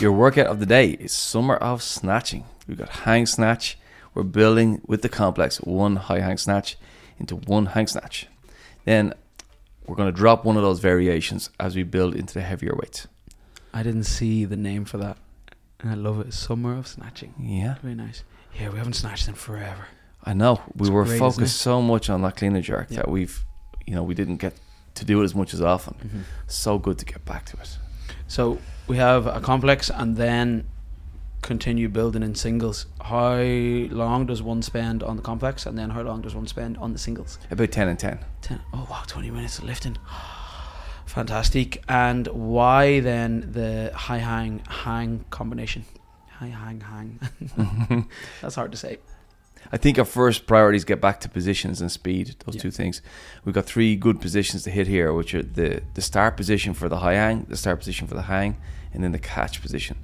Your workout of the day is Summer of Snatching. We've got hang snatch. We're building with the complex one high hang snatch into one hang snatch. Then we're going to drop one of those variations as we build into the heavier weights. I didn't see the name for that. And I love it. Summer of snatching. Yeah, Very nice. Yeah, we haven't snatched in forever. I know. We It's were great, focused so much on that clean and jerk Yeah. that we've, you know, we didn't get to do it as much as often. Mm-hmm. So good to get back to it. So we have a complex and then continue building in singles. How long does one spend on the complex and then how long does one spend on the singles? About 10 and 10. 10, oh wow, 20 minutes of lifting. Fantastic. And why then the high hang hang combination? High hang hang. That's hard to say. I think our first priority is get back to positions and speed. Those Yeah. two things. We've got three good positions to hit here, which are the the start position for the high hang, the start position for the hang, and then the catch position.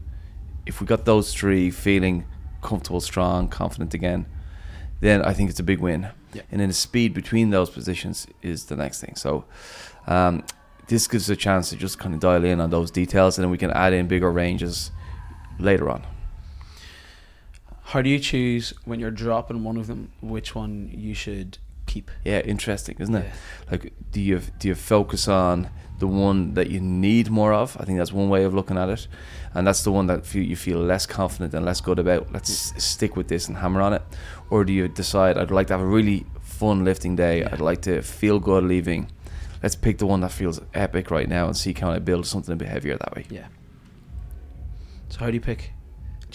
If we got those three feeling comfortable, strong, confident again, then I think it's a big win. Yeah. And then the speed between those positions is the next thing. So um, this gives us a chance to just kind of dial in on those details, and then we can add in bigger ranges later on. How do you choose when you're dropping one of them which one you should keep? Yeah, interesting, isn't it? Yeah. like do you do you focus on the one that you need more of i think that's one way of looking at it and that's the one that feel, you feel less confident and less good about let's stick with this and hammer on it or do you decide i'd like to have a really fun lifting day Yeah. i'd like to feel good leaving let's pick the one that feels epic right now and see can i build something a bit heavier that way Yeah. So how do you pick?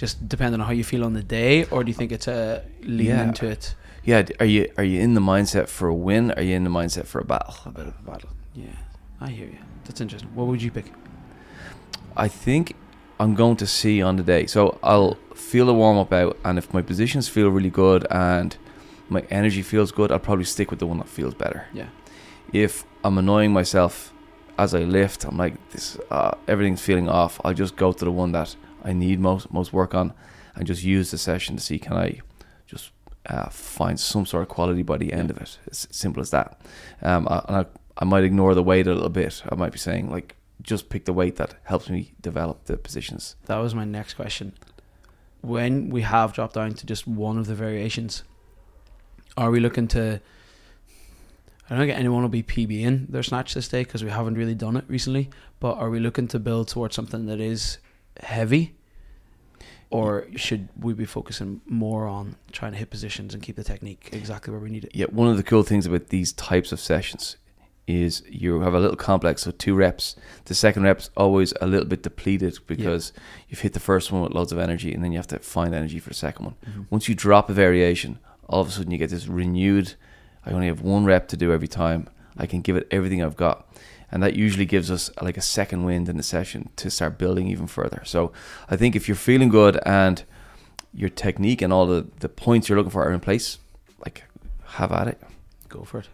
Just depending on how you feel on the day, or do you think it's a lean Yeah. into it? yeah are you are you in the mindset for a win are you in the mindset for a battle A bit of a battle. Yeah, I hear you. That's interesting. What would you pick? I think I'm going to see on the day. So I'll feel the warm up out, and if my positions feel really good and my energy feels good, I'll probably stick with the one that feels better. Yeah. If I'm annoying myself as I lift, I'm like this, uh, everything's feeling off. I'll just go to the one that I need most most work on, and just use the session to see can I just uh, find some sort of quality by the end of it. It's simple as that. Um, I, and I, I might ignore the weight a little bit. I might be saying like just pick the weight that helps me develop the positions. That was my next question. When we have dropped down to just one of the variations, are we looking to? I don't think anyone will be PBing their snatch this day because we haven't really done it recently. But are we looking to build towards something that is heavy, or should we be focusing more on trying to hit positions and keep the technique exactly where we need it? Yeah, one of the cool things about these types of sessions is you have a little complex, so two reps. The second rep's always a little bit depleted because you've hit the first one with loads of energy, and then you have to find energy for the second one. Mm-hmm. Once you drop a variation, all of a sudden you get this renewed. I only have one rep to do every time. I can give it everything I've got, and that usually gives us like a second wind in the session to start building even further. So I think if you're feeling good and your technique and all the the points you're looking for are in place, like have at it. Go for it.